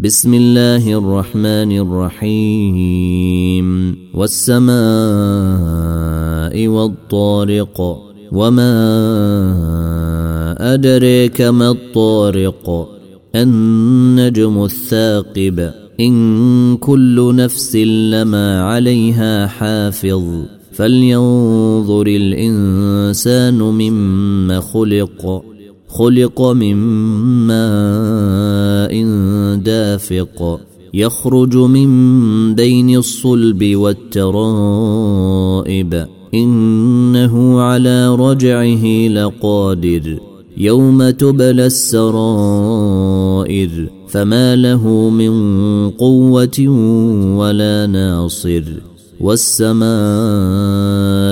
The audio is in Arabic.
بسم الله الرحمن الرحيم. والسماء والطارق وما أدريك ما الطارق. النجم الثاقب إن كل نفس لما عليها حافظ. فلينظر الإنسان مما خلق خلق من ماء دافق يخرج من بين الصلب والترائب. إنه على رجعه لقادر يوم تبلى السرائر. فما له من قوة ولا ناصر. والسماء